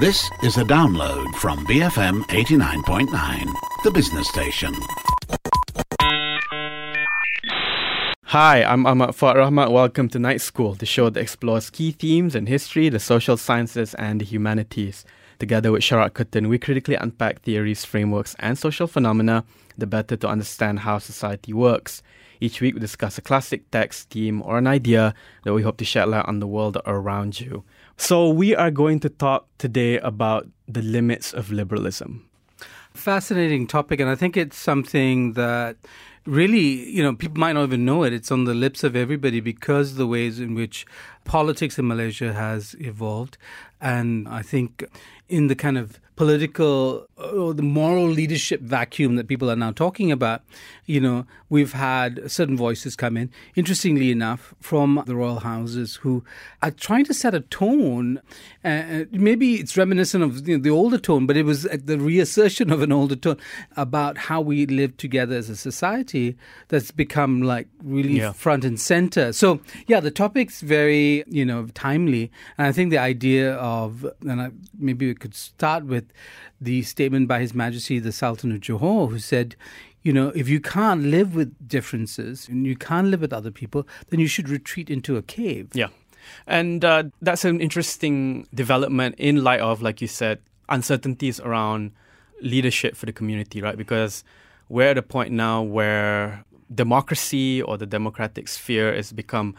This is a download from BFM 89.9, the business station. Hi, I'm Ahmad Fuad Rahmat. Welcome to Night School, the show that explores key themes in history, the social sciences, and the humanities. Together with Sharat Kuttan, we critically unpack theories, frameworks, and social phenomena, the better to understand how society works. Each week, we discuss a classic text, theme, or an idea that we hope to shed light on the world around you. So, we are going to talk today about the limits of liberalism. Fascinating topic, and I think it's something that really, you know, people might not even know it. It's on the lips of everybody because the ways in which politics in Malaysia has evolved. And I think in the kind of political uh, or the moral leadership vacuum that people are now talking about, you know, we've had certain voices come in, interestingly enough, from the royal houses who are trying to set a tone. Uh, maybe it's reminiscent of you know, the older tone, but it was the reassertion of an older tone about how we live together as a society that's become like really yeah. front and center. So, yeah, the topic's very, you know, timely. And I think the idea of, and I, maybe we could start with the statement by His Majesty the Sultan of Johor, who said, you know, if you can't live with differences and you can't live with other people, then you should retreat into a cave. Yeah. And uh, that's an interesting development in light of, like you said, uncertainties around leadership for the community, right? Because we're at a point now where democracy or the democratic sphere has become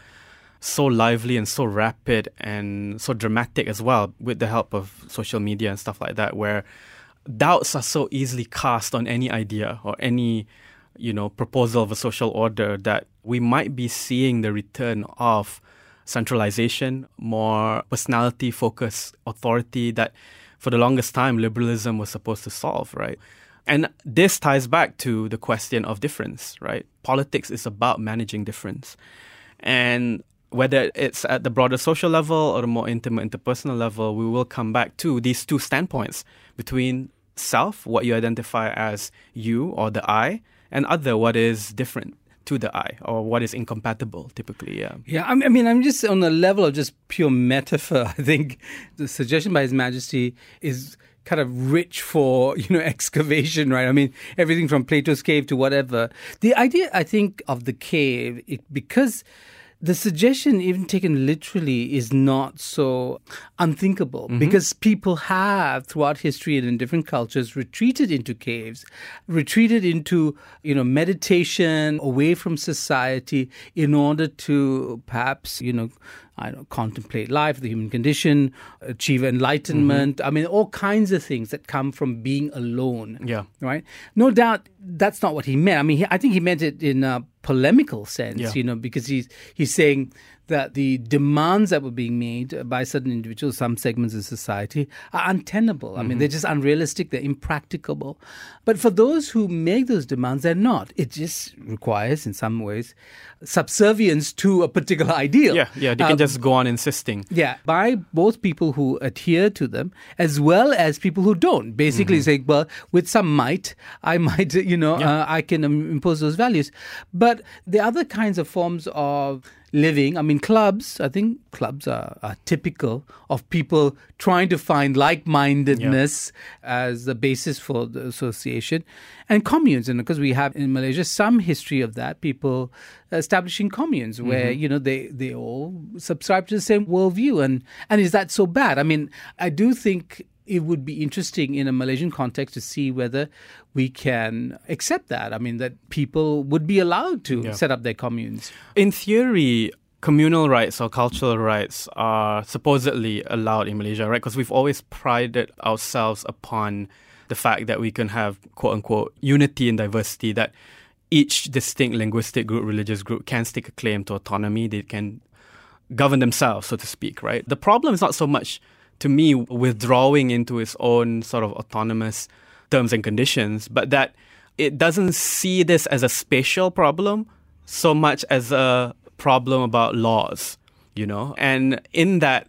so lively and so rapid and so dramatic as well with the help of social media and stuff like that where doubts are so easily cast on any idea or any you know proposal of a social order that we might be seeing the return of centralization more personality focused authority that for the longest time liberalism was supposed to solve right? And this ties back to the question of difference right? Politics is about managing difference. And whether it's at the broader social level or the more intimate interpersonal level, we will come back to these two standpoints between self, what you identify as you or the I, and other, what is different to the I or what is incompatible typically. Yeah. Yeah. I mean, I'm just on the level of just pure metaphor. I think the suggestion by His Majesty is kind of rich for you know excavation right i mean everything from plato's cave to whatever the idea i think of the cave it, because the suggestion, even taken literally, is not so unthinkable mm-hmm. because people have, throughout history and in different cultures, retreated into caves, retreated into, you know, meditation away from society in order to perhaps, you know, I know, contemplate life, the human condition, achieve enlightenment. Mm-hmm. I mean, all kinds of things that come from being alone. Yeah. Right? No doubt that's not what he meant. I mean, he, I think he meant it in a polemical sense, yeah. you know, because he's, he's saying that the demands that were being made by certain individuals, some segments of society, are untenable. I mm-hmm. mean, they're just unrealistic, they're impracticable. But for those who make those demands, they're not. It just requires, in some ways, subservience to a particular ideal. Yeah, yeah, they can um, just go on insisting. Yeah, by both people who adhere to them as well as people who don't. Basically, mm-hmm. saying, well, with some might, I might, you know, yeah. uh, I can um, impose those values. But the other kinds of forms of living. I mean, clubs, I think clubs are, are typical of people trying to find like mindedness yeah. as the basis for the association. And communes, and because we have in Malaysia some history of that, people establishing communes where, mm-hmm. you know, they, they all subscribe to the same worldview. And, and is that so bad? I mean, I do think it would be interesting in a Malaysian context to see whether we can accept that. I mean, that people would be allowed to yeah. set up their communes. In theory, communal rights or cultural rights are supposedly allowed in Malaysia, right? Because we've always prided ourselves upon the fact that we can have quote unquote unity and diversity, that each distinct linguistic group, religious group can stake a claim to autonomy. They can govern themselves, so to speak, right? The problem is not so much to me, withdrawing into its own sort of autonomous terms and conditions, but that it doesn't see this as a spatial problem so much as a problem about laws, you know? And in that,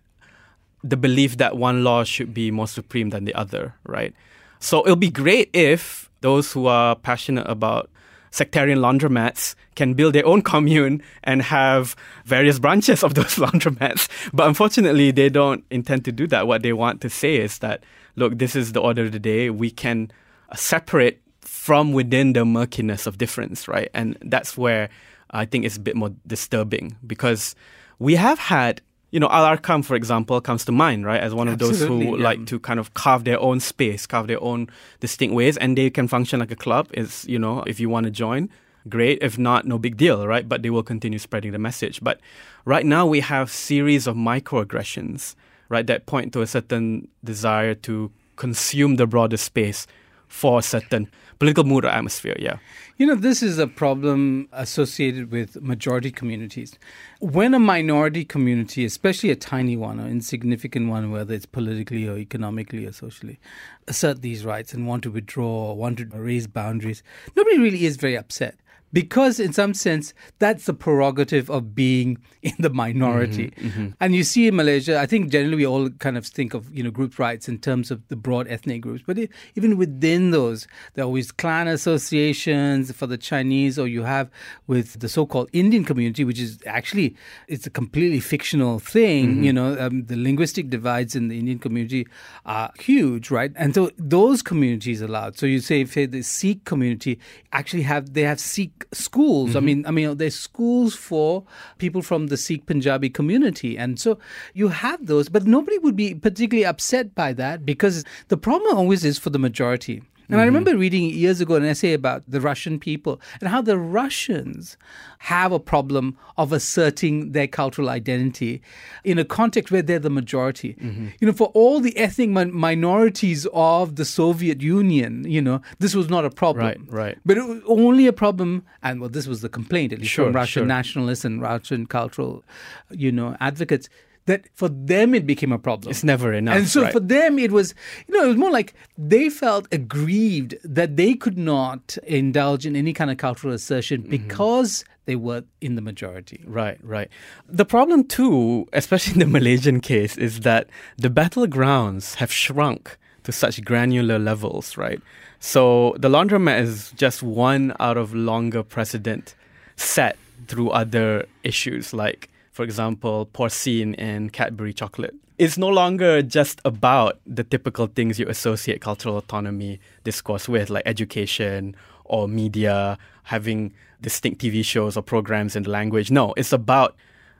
the belief that one law should be more supreme than the other, right? So it'll be great if those who are passionate about sectarian laundromats can build their own commune and have various branches of those laundromats. But unfortunately, they don't intend to do that. What they want to say is that, look, this is the order of the day. We can uh, separate from within the murkiness of difference, right? And that's where I think it's a bit more disturbing because we have had you know, Al Arkam, for example, comes to mind, right, as one of those who yeah. like to kind of carve their own space, carve their own distinct ways, and they can function like a club. Is you know, if you want to join, great. If not, no big deal, right? But they will continue spreading the message. But right now, we have series of microaggressions, right, that point to a certain desire to consume the broader space for a certain political mood or atmosphere. Yeah. You know, this is a problem associated with majority communities. When a minority community, especially a tiny one or insignificant one, whether it's politically or economically or socially, assert these rights and want to withdraw or want to raise boundaries, nobody really is very upset because in some sense that's the prerogative of being in the minority mm-hmm, mm-hmm. and you see in malaysia i think generally we all kind of think of you know group rights in terms of the broad ethnic groups but even within those there are always clan associations for the chinese or you have with the so-called indian community which is actually it's a completely fictional thing mm-hmm. you know um, the linguistic divides in the indian community are huge right and so those communities allowed so you say if the sikh community actually have they have sikh schools. Mm-hmm. I mean, I mean, there's schools for people from the Sikh Punjabi community, and so you have those. But nobody would be particularly upset by that because the problem always is for the majority. And mm-hmm. I remember reading years ago an essay about the Russian people and how the Russians have a problem of asserting their cultural identity in a context where they're the majority. Mm-hmm. You know, for all the ethnic minorities of the Soviet Union, you know, this was not a problem. Right, right. But it was only a problem, and well, this was the complaint, at least sure, from Russian sure. nationalists and Russian cultural, you know, advocates that for them it became a problem. It's never enough. And so right? for them it was, you know, it was more like they felt aggrieved that they could not indulge in any kind of cultural assertion mm-hmm. because they were in the majority. Right, right. The problem too, especially in the Malaysian case, is that the battlegrounds have shrunk to such granular levels, right? So the laundromat is just one out of longer precedent set through other issues like for example, porcine and Cadbury chocolate. It's no longer just about the typical things you associate cultural autonomy discourse with, like education or media, having distinct TV shows or programs in the language. No, it's about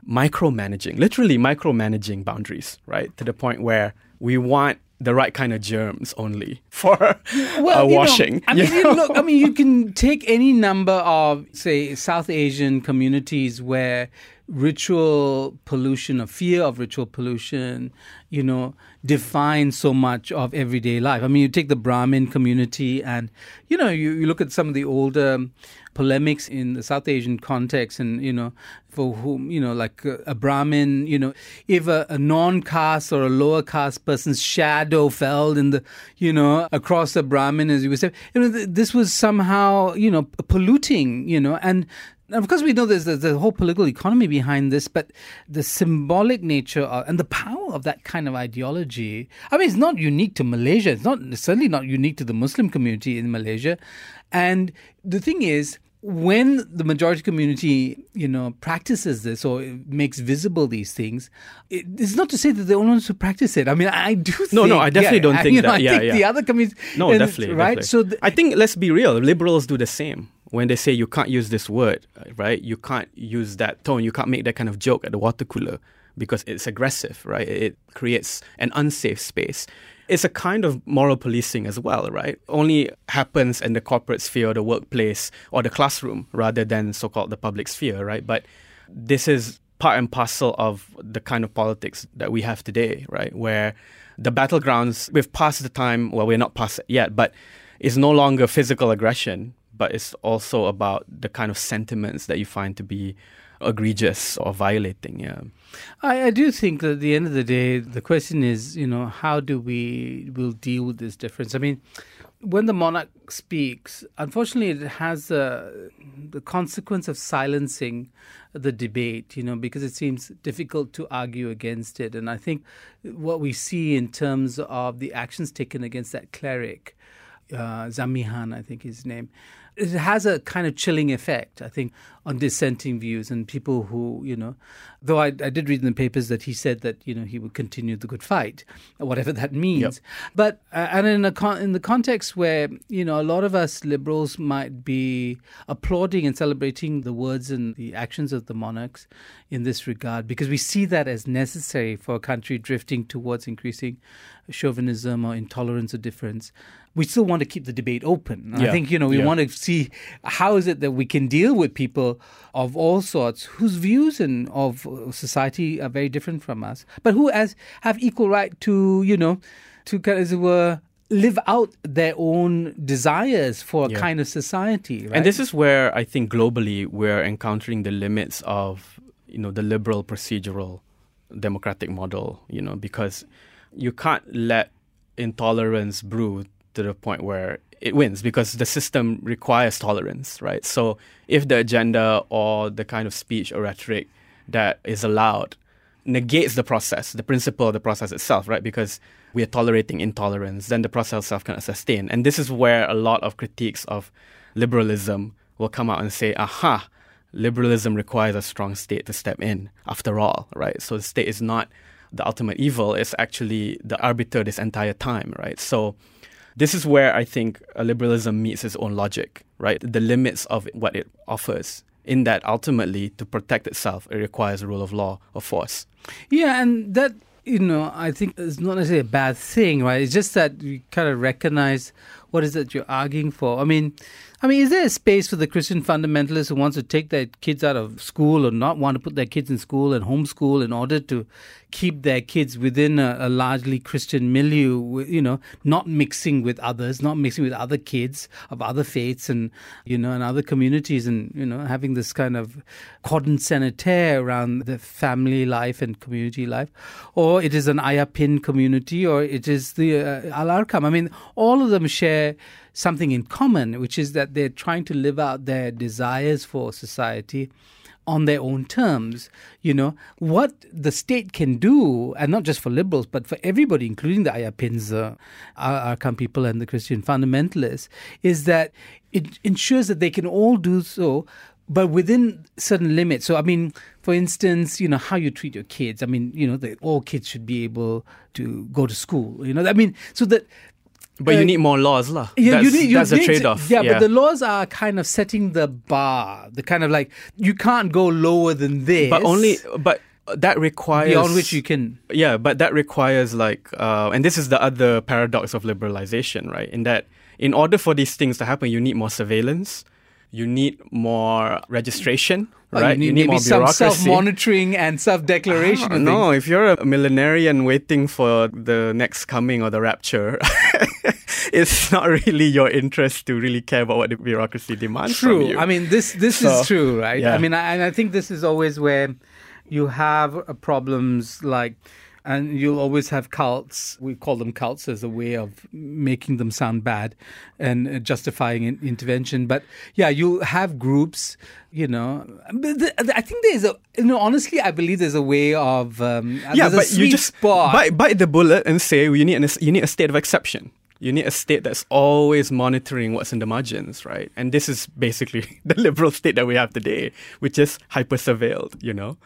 micromanaging, literally micromanaging boundaries, right? To the point where we want the right kind of germs only for well, uh, washing. Know, I mean, you know? look, I mean, you can take any number of, say, South Asian communities where ritual pollution or fear of ritual pollution, you know, defines so much of everyday life. I mean, you take the Brahmin community and, you know, you, you look at some of the older polemics in the South Asian context and, you know, for whom, you know, like a, a Brahmin, you know, if a, a non caste or a lower caste person's shadow fell in the, you know, across the Brahmin, as you would say, you know, th- this was somehow, you know, polluting, you know, and now, of course, we know there's, there's the whole political economy behind this, but the symbolic nature of, and the power of that kind of ideology. I mean, it's not unique to Malaysia. It's not certainly not unique to the Muslim community in Malaysia. And the thing is, when the majority community, you know, practices this or makes visible these things, it, it's not to say that they're only ones who practice it. I mean, I do. No, think, no, I definitely yeah, don't think know, that. I yeah, think yeah. the other communities. No, definitely, right. definitely. So th- I think let's be real. Liberals do the same when they say you can't use this word, uh, right? You can't use that tone. You can't make that kind of joke at the water cooler because it's aggressive, right? It creates an unsafe space. It's a kind of moral policing as well, right? Only happens in the corporate sphere, the workplace, or the classroom rather than so called the public sphere, right? But this is part and parcel of the kind of politics that we have today, right? Where the battlegrounds, we've passed the time, well, we're not past it yet, but it's no longer physical aggression, but it's also about the kind of sentiments that you find to be egregious or violating. Yeah. I, I do think that at the end of the day, the question is, you know, how do we will deal with this difference? I mean, when the monarch speaks, unfortunately, it has uh, the consequence of silencing the debate, you know, because it seems difficult to argue against it. And I think what we see in terms of the actions taken against that cleric, uh, Zamihan, I think his name, it has a kind of chilling effect, I think, on dissenting views and people who, you know, though I, I did read in the papers that he said that, you know, he would continue the good fight, whatever that means. Yep. But, uh, and in, a con- in the context where, you know, a lot of us liberals might be applauding and celebrating the words and the actions of the monarchs in this regard, because we see that as necessary for a country drifting towards increasing chauvinism or intolerance or difference we still want to keep the debate open. Yeah. I think you know we yeah. want to see how is it that we can deal with people of all sorts whose views and of uh, society are very different from us, but who as have equal right to you know to as it were live out their own desires for a yeah. kind of society. Right? And this is where I think globally we're encountering the limits of you know the liberal procedural democratic model. You know because you can't let intolerance brew to the point where it wins because the system requires tolerance, right? So if the agenda or the kind of speech or rhetoric that is allowed negates the process, the principle of the process itself, right? Because we are tolerating intolerance, then the process itself cannot sustain. And this is where a lot of critiques of liberalism will come out and say, aha, liberalism requires a strong state to step in after all, right? So the state is not the ultimate evil, it's actually the arbiter this entire time, right? So this is where I think liberalism meets its own logic, right? The limits of what it offers. In that, ultimately, to protect itself, it requires a rule of law of force. Yeah, and that you know, I think is not necessarily a bad thing, right? It's just that you kind of recognize what is it you're arguing for. I mean, I mean, is there a space for the Christian fundamentalist who wants to take their kids out of school or not want to put their kids in school and homeschool in order to keep their kids within a, a, largely Christian milieu, you know, not mixing with others, not mixing with other kids of other faiths and, you know, and other communities and, you know, having this kind of cordon sanitaire around the family life and community life? Or it is an Ayah Pin community or it is the uh, Al Arkam. I mean, all of them share something in common, which is that they're trying to live out their desires for society on their own terms. You know, what the state can do, and not just for liberals, but for everybody, including the Ayah Pins, uh, Arkam people, and the Christian fundamentalists, is that it ensures that they can all do so but within certain limits. So, I mean, for instance, you know, how you treat your kids. I mean, you know, that all kids should be able to go to school. You know, I mean, so that but uh, you need more laws, lah. Yeah, that's, you need, you that's need a trade off. Yeah, yeah, but the laws are kind of setting the bar. The kind of like you can't go lower than this. But only, but that requires beyond which you can. Yeah, but that requires like, uh, and this is the other paradox of liberalization, right? In that, in order for these things to happen, you need more surveillance you need more registration, oh, right? You need, you need more some self-monitoring and self-declaration. No, if you're a millenarian waiting for the next coming or the rapture, it's not really your interest to really care about what the bureaucracy demands true. from you. I mean, this this so, is true, right? Yeah. I mean, I, and I think this is always where you have uh, problems like and you'll always have cults. We call them cults as a way of making them sound bad and justifying intervention. But yeah, you have groups. You know, I think there's a. You know, honestly, I believe there's a way of. Um, yeah, but you just spot. Bite, bite the bullet and say you need an, you need a state of exception you need a state that's always monitoring what's in the margins, right? And this is basically the liberal state that we have today, which is hyper surveilled, you know?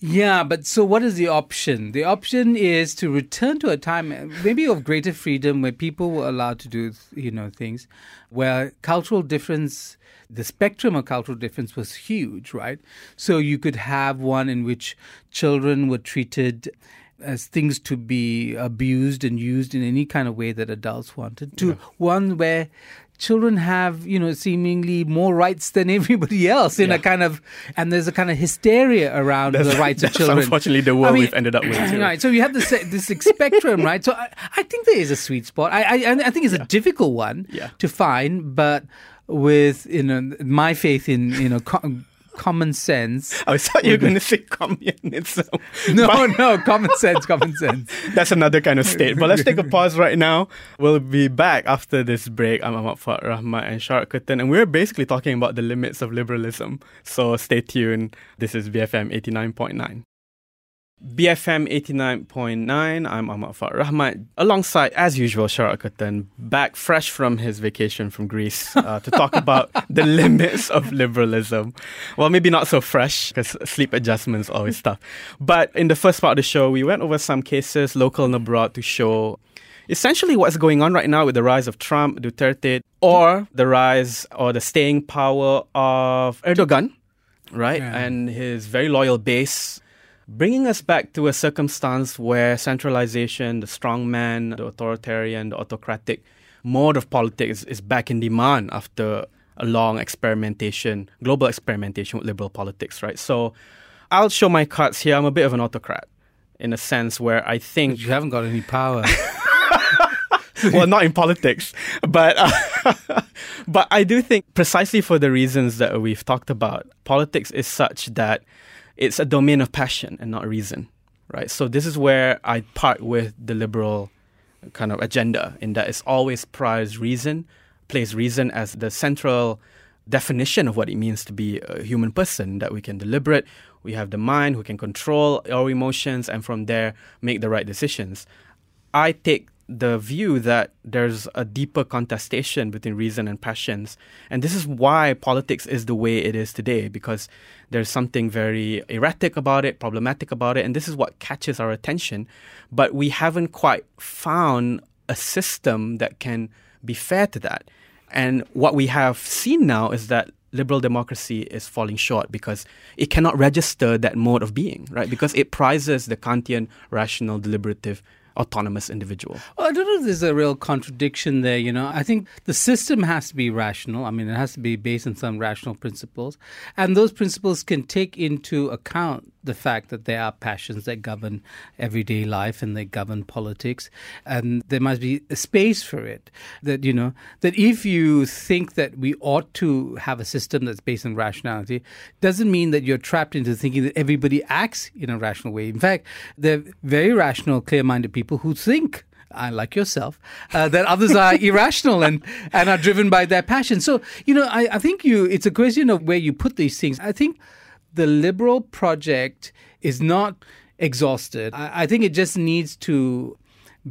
Yeah, but so what is the option? The option is to return to a time maybe of greater freedom where people were allowed to do, you know, things where cultural difference, the spectrum of cultural difference was huge, right? So you could have one in which children were treated as things to be abused and used in any kind of way that adults wanted to yeah. one where children have, you know, seemingly more rights than everybody else in yeah. a kind of, and there's a kind of hysteria around that's, the rights of children. Unfortunately, the world I mean, we've ended up with. Right. So you have this uh, this spectrum, right? So I, I, think there is a sweet spot. I I, I think it's yeah. a difficult one yeah. to find, but with you know my faith in you know common sense. I thought you were going to say communism. No, no, common sense, common sense. That's another kind of state. But let's take a pause right now. We'll be back after this break. I'm Ahmad Fuad Rahmat and Sharat Kuttan, and we're basically talking about the limits of liberalism. So stay tuned. This is BFM 89.9. BFM 89.9. I'm Ahmad Fuad Rahmat. Alongside, as usual, Sharat Kuttan, back fresh from his vacation from Greece uh, to talk about the limits of liberalism. Well, maybe not so fresh because sleep adjustments always tough. But in the first part of the show, we went over some cases, local and abroad, to show essentially what's going on right now with the rise of Trump, Duterte, or the rise or the staying power of Erdogan, right? Yeah. And his very loyal base bringing us back to a circumstance where centralization, the strongman, the authoritarian, the autocratic mode of politics is back in demand after a long experimentation, global experimentation with liberal politics, right? So I'll show my cards here. I'm a bit of an autocrat in a sense where I think You haven't got any power. well, not in politics, but uh, but I do think precisely for the reasons that we've talked about, politics is such that it's a domain of passion and not reason, right? So this is where I part with the liberal kind of agenda in that it's always prized reason, plays reason as the central definition of what it means to be a human person, that we can deliberate, we have the mind, we can control our emotions, and from there make the right decisions. I take the view that there's a deeper contestation between reason and passions. And this is why politics is the way it is today, because there's something very erratic about it, problematic about it, and this is what catches our attention. But we haven't quite found a system that can be fair to that. And what we have seen now is that liberal democracy is falling short because it cannot register that mode of being, right? Because it prizes the Kantian rational deliberative autonomous individual. Well, I don't know if there's a real contradiction there. You know, I think the system has to be rational. I mean, it has to be based on some rational principles, and those principles can take into account the fact that there are passions that govern everyday life and they govern politics, and there must be a space for it. That you know, that if you think that we ought to have a system that's based on rationality, doesn't mean that you're trapped into thinking that everybody acts in a rational way. In fact, they're very rational, clear-minded people who think uh, like yourself, uh, that others are irrational and, and are driven by their passion. So, you know, I, I think you it's a question of where you put these things. I think the liberal project is not exhausted. I, I think it just needs to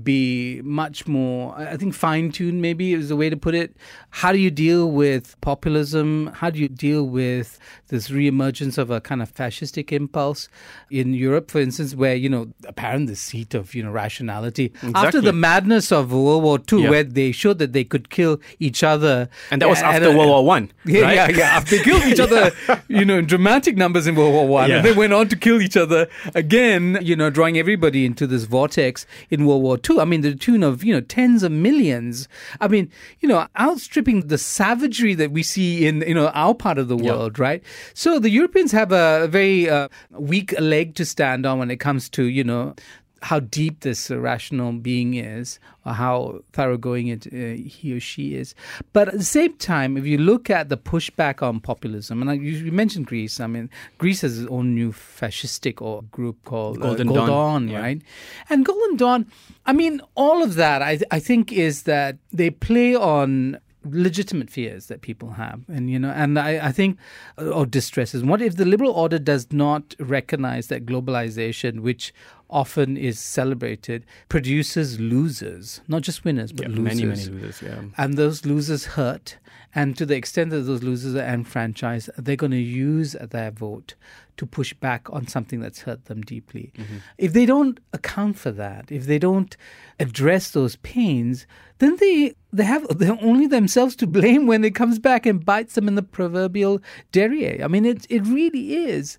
be much more, I think, fine tuned, maybe is the way to put it. How do you deal with populism? How do you deal with this reemergence of a kind of fascistic impulse in Europe, for instance, where, you know, apparent the seat of, you know, rationality after the madness of World War II, Yeah. where they showed that they could kill each other. And that was And- after World War One. yeah, right? yeah, yeah. They killed each other, you know, in dramatic numbers in World War One, Yeah. and they went on to kill each other again. You know, drawing everybody into this vortex in World War Two. I mean, the tune of you know tens of millions. I mean, you know, outstripping the savagery that we see in you know our part of the Yeah. world, right? So the Europeans have a very uh, weak leg to stand on when it comes to you know how deep this uh, rational being is, or how thoroughgoing it uh, he or she is. But at the same time, if you look at the pushback on populism, and I, you you mentioned Greece. I mean, Greece has its own new fascistic or group called uh, Golden Dawn, yeah. right? And Golden Dawn. I mean, all of that I I think is that they play on legitimate fears that people have and you know and i, I think uh, or distresses what if the liberal order does not recognize that globalization which often is celebrated produces losers not just winners but Yeah, losers many, many losers, yeah. and those losers hurt. And to the extent that those losers are enfranchised, they're going to use their vote to push back on something that's hurt them deeply. Mm-hmm. If they don't account for that, if they don't address those pains, then they they have they're only themselves to blame when it comes back and bites them in the proverbial derriere. I mean, it it really is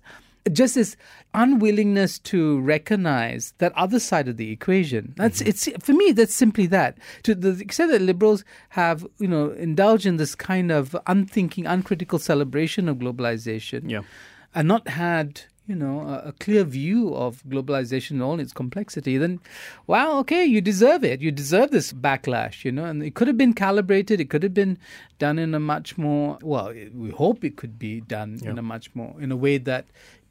just this unwillingness to recognize that other side of the equation. That's mm-hmm. it's for me. That's simply that. To the extent that liberals have, you know, indulged in this kind of unthinking, uncritical celebration of globalization, Yeah. and not had. You know, a, a clear view of globalization and all its complexity, then, well, okay, you deserve it. You deserve this backlash, you know, and it could have been calibrated. It could have been done in a much more, well, we hope it could be done in a much more, in a way that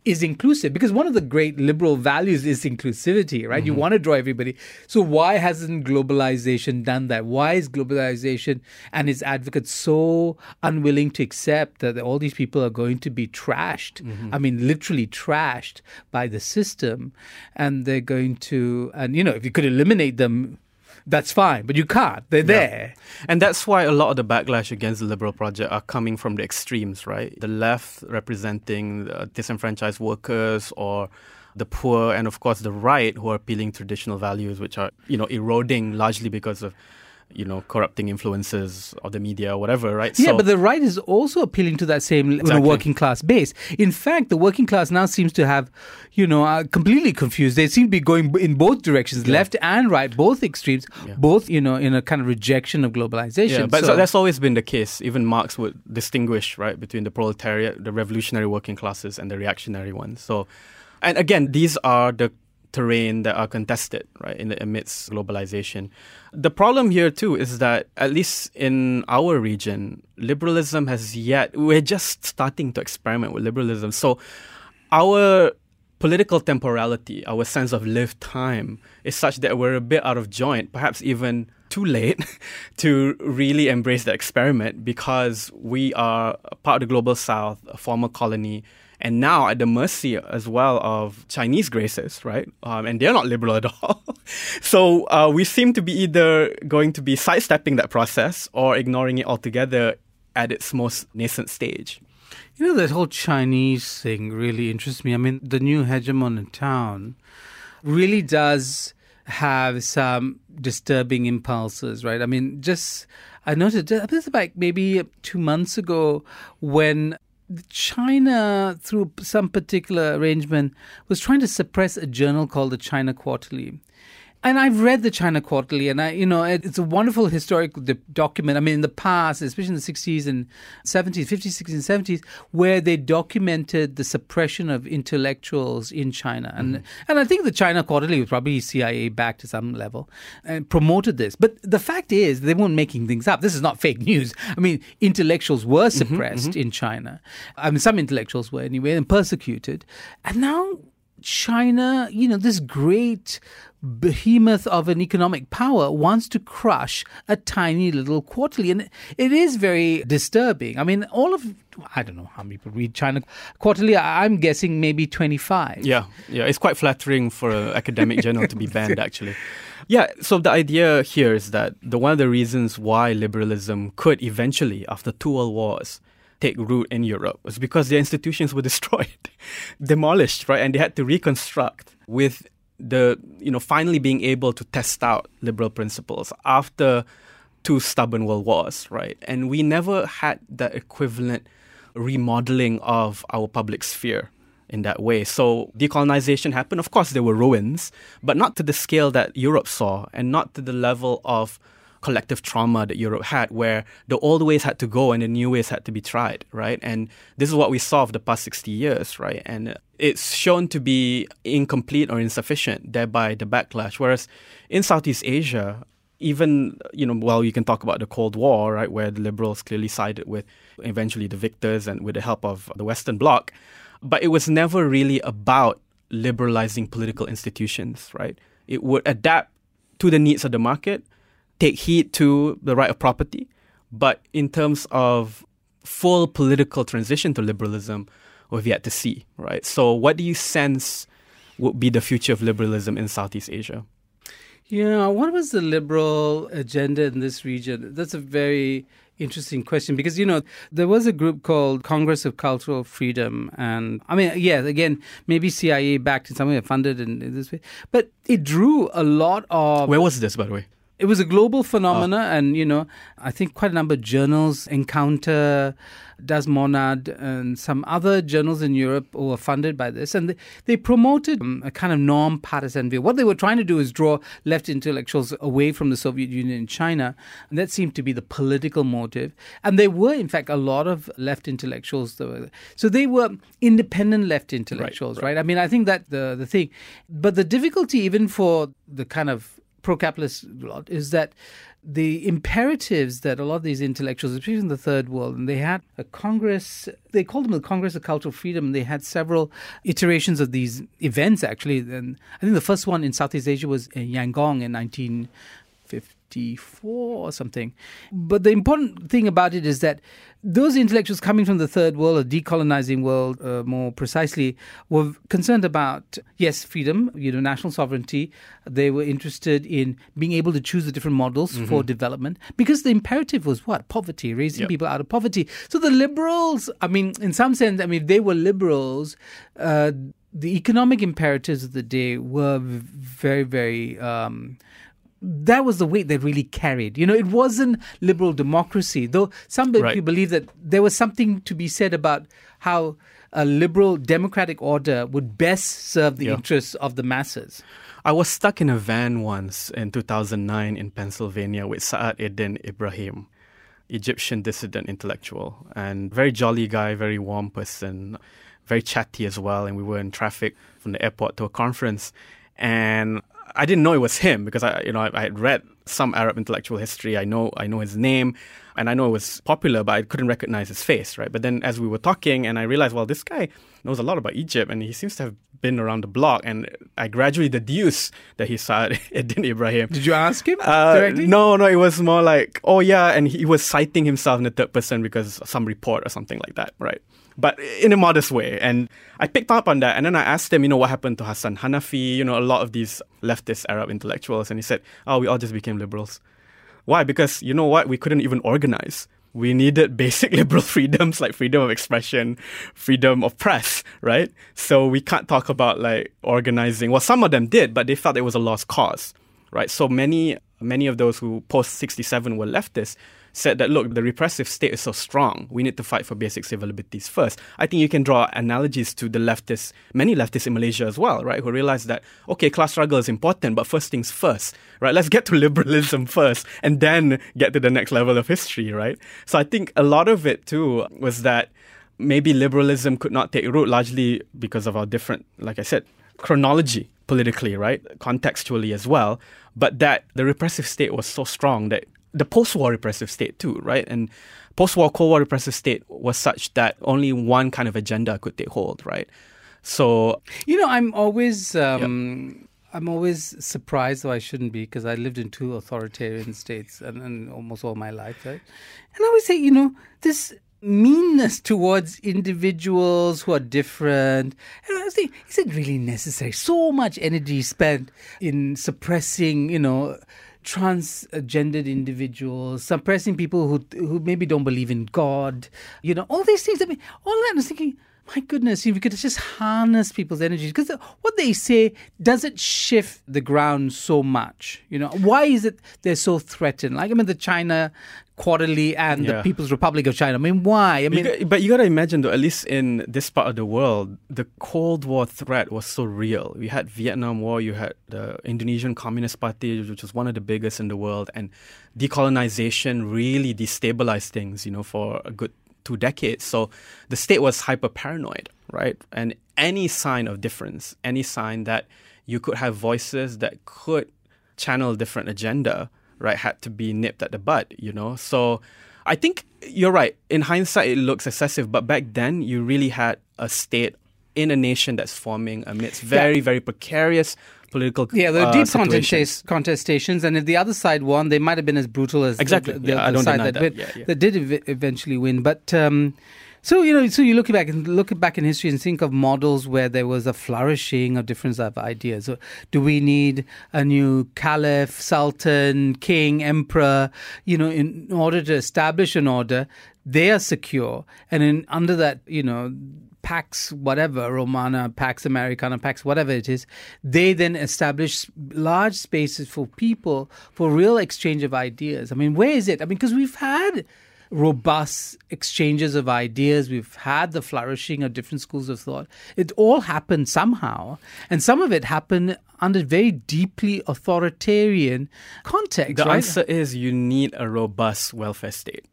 is inclusive because one of the great liberal values is inclusivity, right? Mm-hmm. You want to draw everybody. So why hasn't globalization done that? Why is globalization and its advocates so unwilling to accept that all these people are going to be trashed? Mm-hmm. I mean, literally trashed by the system, and they're going to, and you know, if you could eliminate them. That's fine, but you can't. They're there. And that's why a lot of the backlash against the Liberal project are coming from the extremes, right? The left representing the disenfranchised workers or the poor, and of course the right who are appealing traditional values, which are, you know, eroding largely because of you know, corrupting influences of the media or whatever, right? Yeah, So- but the right is also appealing to that same you know, working class base. In fact, the working class now seems to have, you know, are completely confused. They seem to be going in both directions, left and right, both extremes, both, you know, in a kind of rejection of globalization. Yeah, but So- so that's always been the case. Even Marx would distinguish right between the proletariat, the revolutionary working classes, and the reactionary ones. So, and again, these are the terrain that are contested right in the amidst globalization. The problem here too is that at least in our region, liberalism has yet we're just starting to experiment with liberalism. So, our political temporality, our sense of lived time, is such that we're a bit out of joint, perhaps even too late to really embrace the experiment because we are part of the global south, a former colony, and now at the mercy as well of Chinese graces, right? Um, and they're not liberal at all. so uh, we seem to be either going to be sidestepping that process or ignoring it altogether at its most nascent stage. You know, that whole Chinese thing really interests me. I mean, the new hegemon in town really does have some disturbing impulses, right? I mean, just, I noticed this is about maybe two months ago when China, through some particular arrangement, was trying to suppress a journal called the China Quarterly. And I've read the China Quarterly, and I, you know, it, it's a wonderful historical d- document. I mean, in the past, especially in the 60s and 70s, 50s, 60s, and 70s, where they documented the suppression of intellectuals in China. And mm-hmm. and I think the China Quarterly was probably CIA backed to some level and promoted this. But the fact is, they weren't making things up. This is not fake news. I mean, intellectuals were mm-hmm, suppressed mm-hmm. in China. I mean, some intellectuals were anyway, and persecuted. And now China, you know, this great behemoth of an economic power wants to crush a tiny little quarterly. And it is very disturbing. I mean, all of, I don't know how many people read China Quarterly. I'm guessing maybe 25. Yeah, yeah, it's quite flattering for an academic journal to be banned, actually. Yeah, so the idea here is that the one of the reasons why liberalism could eventually, after two world wars, take root in Europe was because their institutions were destroyed, demolished, right, and they had to reconstruct with the you know finally being able to test out liberal principles after two stubborn world wars, right? And we never had that equivalent remodeling of our public sphere in that way. So decolonization happened. Of course, there were ruins, but not to the scale that Europe saw, and not to the level of collective trauma that Europe had, where the old ways had to go and the new ways had to be tried, right? And this is what we saw for the past 60 years, right? And it's shown to be incomplete or insufficient, thereby the backlash. Whereas in Southeast Asia, even you know well you can talk about the cold war right where the liberals clearly sided with eventually the victors and with the help of the western bloc but it was never really about liberalizing political institutions right it would adapt to the needs of the market take heed to the right of property but in terms of full political transition to liberalism we've yet to see right so what do you sense would be the future of liberalism in southeast asia Yeah, what was the liberal agenda in this region? That's a very interesting question because, you know, there was a group called Congress of Cultural Freedom. And I mean, yeah, again, maybe CIA backed in some way, funded in, in this way, but it drew a lot of. where was this by the way It was a global phenomena, and you know, I think quite a number of journals, Encounter, Der Monat, and some other journals in Europe were funded by this, and they, they promoted um, a kind of non-partisan view. What they were trying to do is draw left intellectuals away from the Soviet Union and China, and that seemed to be the political motive. And there were, in fact, a lot of left intellectuals. That were, so they were independent left intellectuals, right? I mean, I think that the the thing, but the difficulty even for the kind of pro-capitalist lot is that the imperatives that a lot of these intellectuals, especially in the third world, and they had a Congress, they called them the Congress of Cultural Freedom. They had several iterations of these events, actually. And I think the first one in Southeast Asia was in Yangon in 1950 or something. But the important thing about it is that those intellectuals coming from the third world, a decolonizing world uh, more precisely, were concerned about, yes, freedom, you know, national sovereignty. They were interested in being able to choose the different models mm-hmm. for development because the imperative was what? Poverty, raising yep. people out of poverty. So the liberals, I mean, in some sense, I mean, if they were liberals, uh, the economic imperatives of the day were very, very um, that was the weight that really carried. You know, it wasn't liberal democracy, though some right. people believe that there was something to be said about how a liberal democratic order would best serve the yeah. interests of the masses. I was stuck in a van once in 2009 in Pennsylvania with Saad Eddin Ibrahim, Egyptian dissident intellectual, and very jolly guy, very warm person, very chatty as well. And we were in traffic from the airport to a conference. And I didn't know it was him because I, you know, I, I, had read some Arab intellectual history. I know, I know his name, and I know it was popular, but I couldn't recognize his face, right? But then as we were talking, and I realized, well, this guy knows a lot about Egypt, and he seems to have been around the block, and I gradually deduced that he saw Eddin Ibrahim. Did you ask him uh, directly? No, no, it was more like, oh yeah, and he was citing himself in the third person because some report or something like that, right? But in a modest way. And I picked up on that. And then I asked him, you know, what happened to Hassan Hanafi, you know, a lot of these leftist Arab intellectuals. And he said, oh, we all just became liberals. Why? Because, you know what? We couldn't even organize. We needed basic liberal freedoms like freedom of expression, freedom of press, right? So we can't talk about like organizing. Well, some of them did, but they felt it was a lost cause, right? So many, many of those who post 67 were leftists said that look, the repressive state is so strong. We need to fight for basic civil liberties first. I think you can draw analogies to the leftists, many leftists in Malaysia as well, right? Who realize that okay, class struggle is important, but first things first, right? Let's get to liberalism first, and then get to the next level of history, right? So I think a lot of it too was that maybe liberalism could not take root largely because of our different, like I said, chronology politically, right? Contextually as well. But that the repressive state was so strong that the post-war repressive state too, right? And post-war Cold War repressive state was such that only one kind of agenda could take hold, right? So you know, I'm always. Um, yep. I'm always surprised, though I shouldn't be, because I lived in two authoritarian states and, and almost all my life, right? And I always say, you know, this meanness towards individuals who are different. And I was thinking, is it really necessary? So much energy spent in suppressing, you know, transgendered individuals, suppressing people who who maybe don't believe in God, you know, all these things. I mean, all that. I was thinking, my goodness, if we could just harness people's energies, because what they say doesn't shift the ground so much. You know, why is it they're so threatened? Like I mean, the China Quarterly and yeah. the People's Republic of China. I mean, why? I mean, you got, but you got to imagine, though, at least in this part of the world, the Cold War threat was so real. We had Vietnam War, you had the Indonesian Communist Party, which was one of the biggest in the world, and decolonization really destabilized things, you know, for a good two decades. So the state was hyper paranoid, right? And any sign of difference, any sign that you could have voices that could channel different agenda right, had to be nipped at the bud, you know? So I think you're right. In hindsight, it looks excessive, but back then, you really had a state in a nation that's forming amidst very, yeah. very precarious political yeah there are uh, deep contestations, contestations and if the other side won they might have been as brutal as exactly the, the, yeah, the side that, that. Yeah, yeah. that did ev- eventually win but um, so you know, so you look back and look back in history and think of models where there was a flourishing of different of ideas. So do we need a new caliph, sultan, king, emperor? You know, in order to establish an order, they are secure, and in under that, you know. Pax, whatever, Romana, Pax Americana, Pax, whatever it is, they then establish large spaces for people for real exchange of ideas. I mean, where is it? I mean, because we've had robust exchanges of ideas. We've had the flourishing of different schools of thought. It all happened somehow, and some of it happened under very deeply authoritarian context. The right? answer is you need a robust welfare state.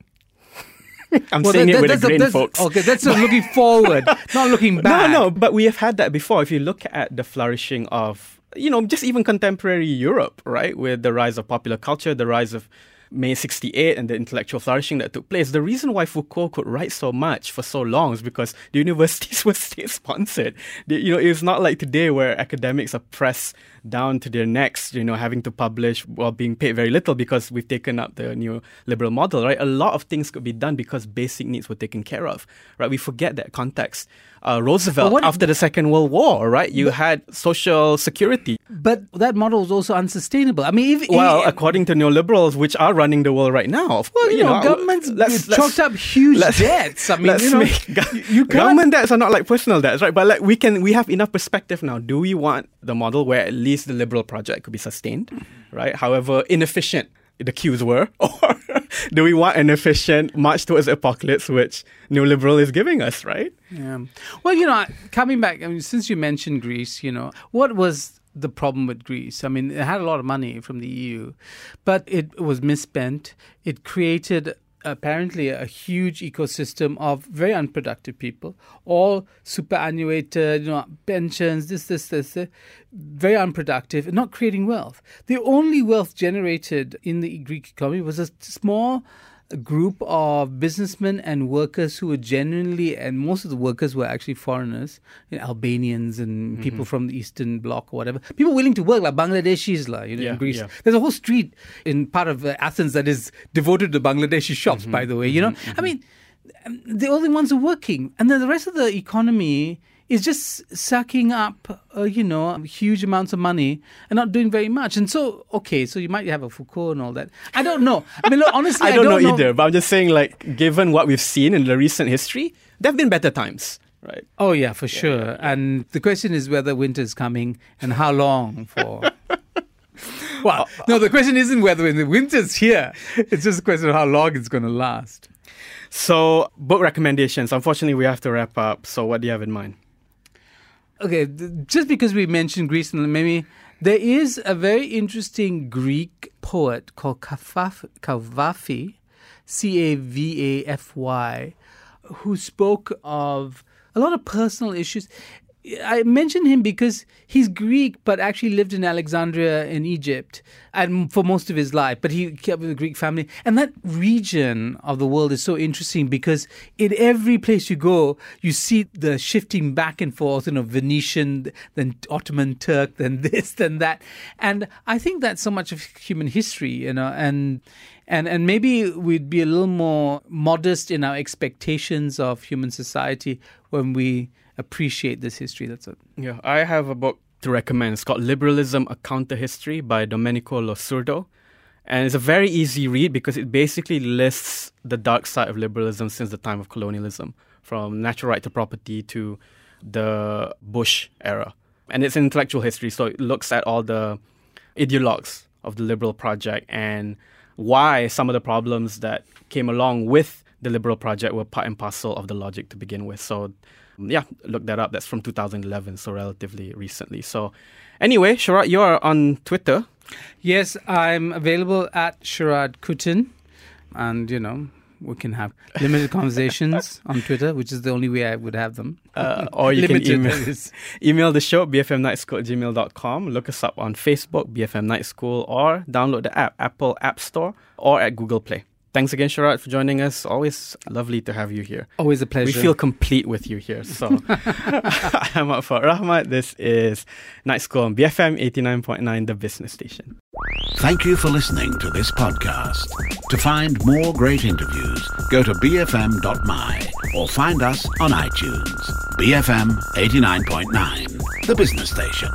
I'm well, saying that, it with a grin, folks. Okay, that's looking forward, not looking back. No, no, but we have had that before. If you look at the flourishing of you know, just even contemporary Europe, right? With the rise of popular culture, the rise of May 68 and the intellectual flourishing that took place. The reason why Foucault could write so much for so long is because the universities were state sponsored. You know, it's not like today where academics are pressed down to their necks, you know, having to publish while being paid very little because we've taken up the new liberal model, right? A lot of things could be done because basic needs were taken care of, right? We forget that context. Uh, Roosevelt, after the Second World War, right? You had social security. But that model was also unsustainable. I mean, if, Well, if, according to neoliberals, which are running the world right now, of well, you, know, governments chalked up huge let's- debts. I mean, let's you know, make you government debts are not like personal debts, right? But like we can, we have enough perspective now. Do we want the model where at least the liberal project could be sustained, right? However inefficient the queues were, or do we want an efficient march towards apocalypse, which neoliberal is giving us, right? Yeah. Well, you know, coming back, I mean, since you mentioned Greece, you know, what was the problem with Greece? I mean, it had a lot of money from the EU, but it was misspent. It created apparently a huge ecosystem of very unproductive people, all superannuated, you know, pensions, this, this, this, this, very unproductive, not creating wealth. The only wealth generated in the Greek economy was a small group of businessmen and workers who were genuinely, and most of the workers were actually foreigners, you know, Albanians and people from the Eastern Bloc or whatever. People willing to work, like Bangladeshis, like, you know, Yeah, in Greece. yeah. There's a whole street in part of uh, Athens that is devoted to Bangladeshi shops, Mm-hmm. by the way. You know, I mean, um, the only ones who are working, and then the rest of the economy is just sucking up, uh, you know, huge amounts of money and not doing very much. And so, okay, so you might have a Foucault and all that. I don't know. I mean, look, honestly, I I, don't, know, either, but I'm just saying, like, given what we've seen in the recent history, there have been better times, right? Oh yeah, for sure. And the question is whether winter's coming and how long for. well, no, the question isn't whether the winter's here. It's just a question of how long it's going to last. So, book recommendations. Unfortunately, we have to wrap up. So, what do you have in mind? Okay, just because we mentioned Greece and maybe there is a very interesting Greek poet called Cavafy, C A V A F Y, who spoke of a lot of personal issues. I mention him because he's Greek, but actually lived in Alexandria in Egypt, and for most of his life. But he kept with a Greek family, and that region of the world is so interesting because in every place you go, you see the shifting back and forth. You know, Venetian, then Ottoman Turk, then this, then that, and I think that's so much of human history. You know, and and and maybe we'd be a little more modest in our expectations of human society when we appreciate this history. That's it. Yeah, I have a book to recommend. It's called Liberalism: A Counter History by Domenico Losurdo. And it's a very easy read because it basically lists the dark side of liberalism since the time of colonialism, from natural right to property to the Bush era. And it's an intellectual history, so it looks at all the ideologues of the liberal project and why some of the problems that came along with the liberal project were part and parcel of the logic to begin with. So, yeah, look that up. That's from 2011, so relatively recently. So, anyway, Sharat, you are on Twitter. Yes, I'm available at Sharat Kuttan, and you know we can have limited conversations on Twitter, which is the only way I would have them. Uh, or you can email, email the show, bfmnightschool at gmail.com. Look us up on Facebook, BFM Night School, or download the app, Apple App Store, or at Google Play. Thanks again, Sharat, for joining us. Always lovely to have you here. Always a pleasure. We feel complete with you here. So I'm Fuad Rahmat. This is Night School on BFM 89.9, the business station. Thank you for listening to this podcast. To find more great interviews, go to bfm.my or find us on iTunes. BFM 89.9, the business station.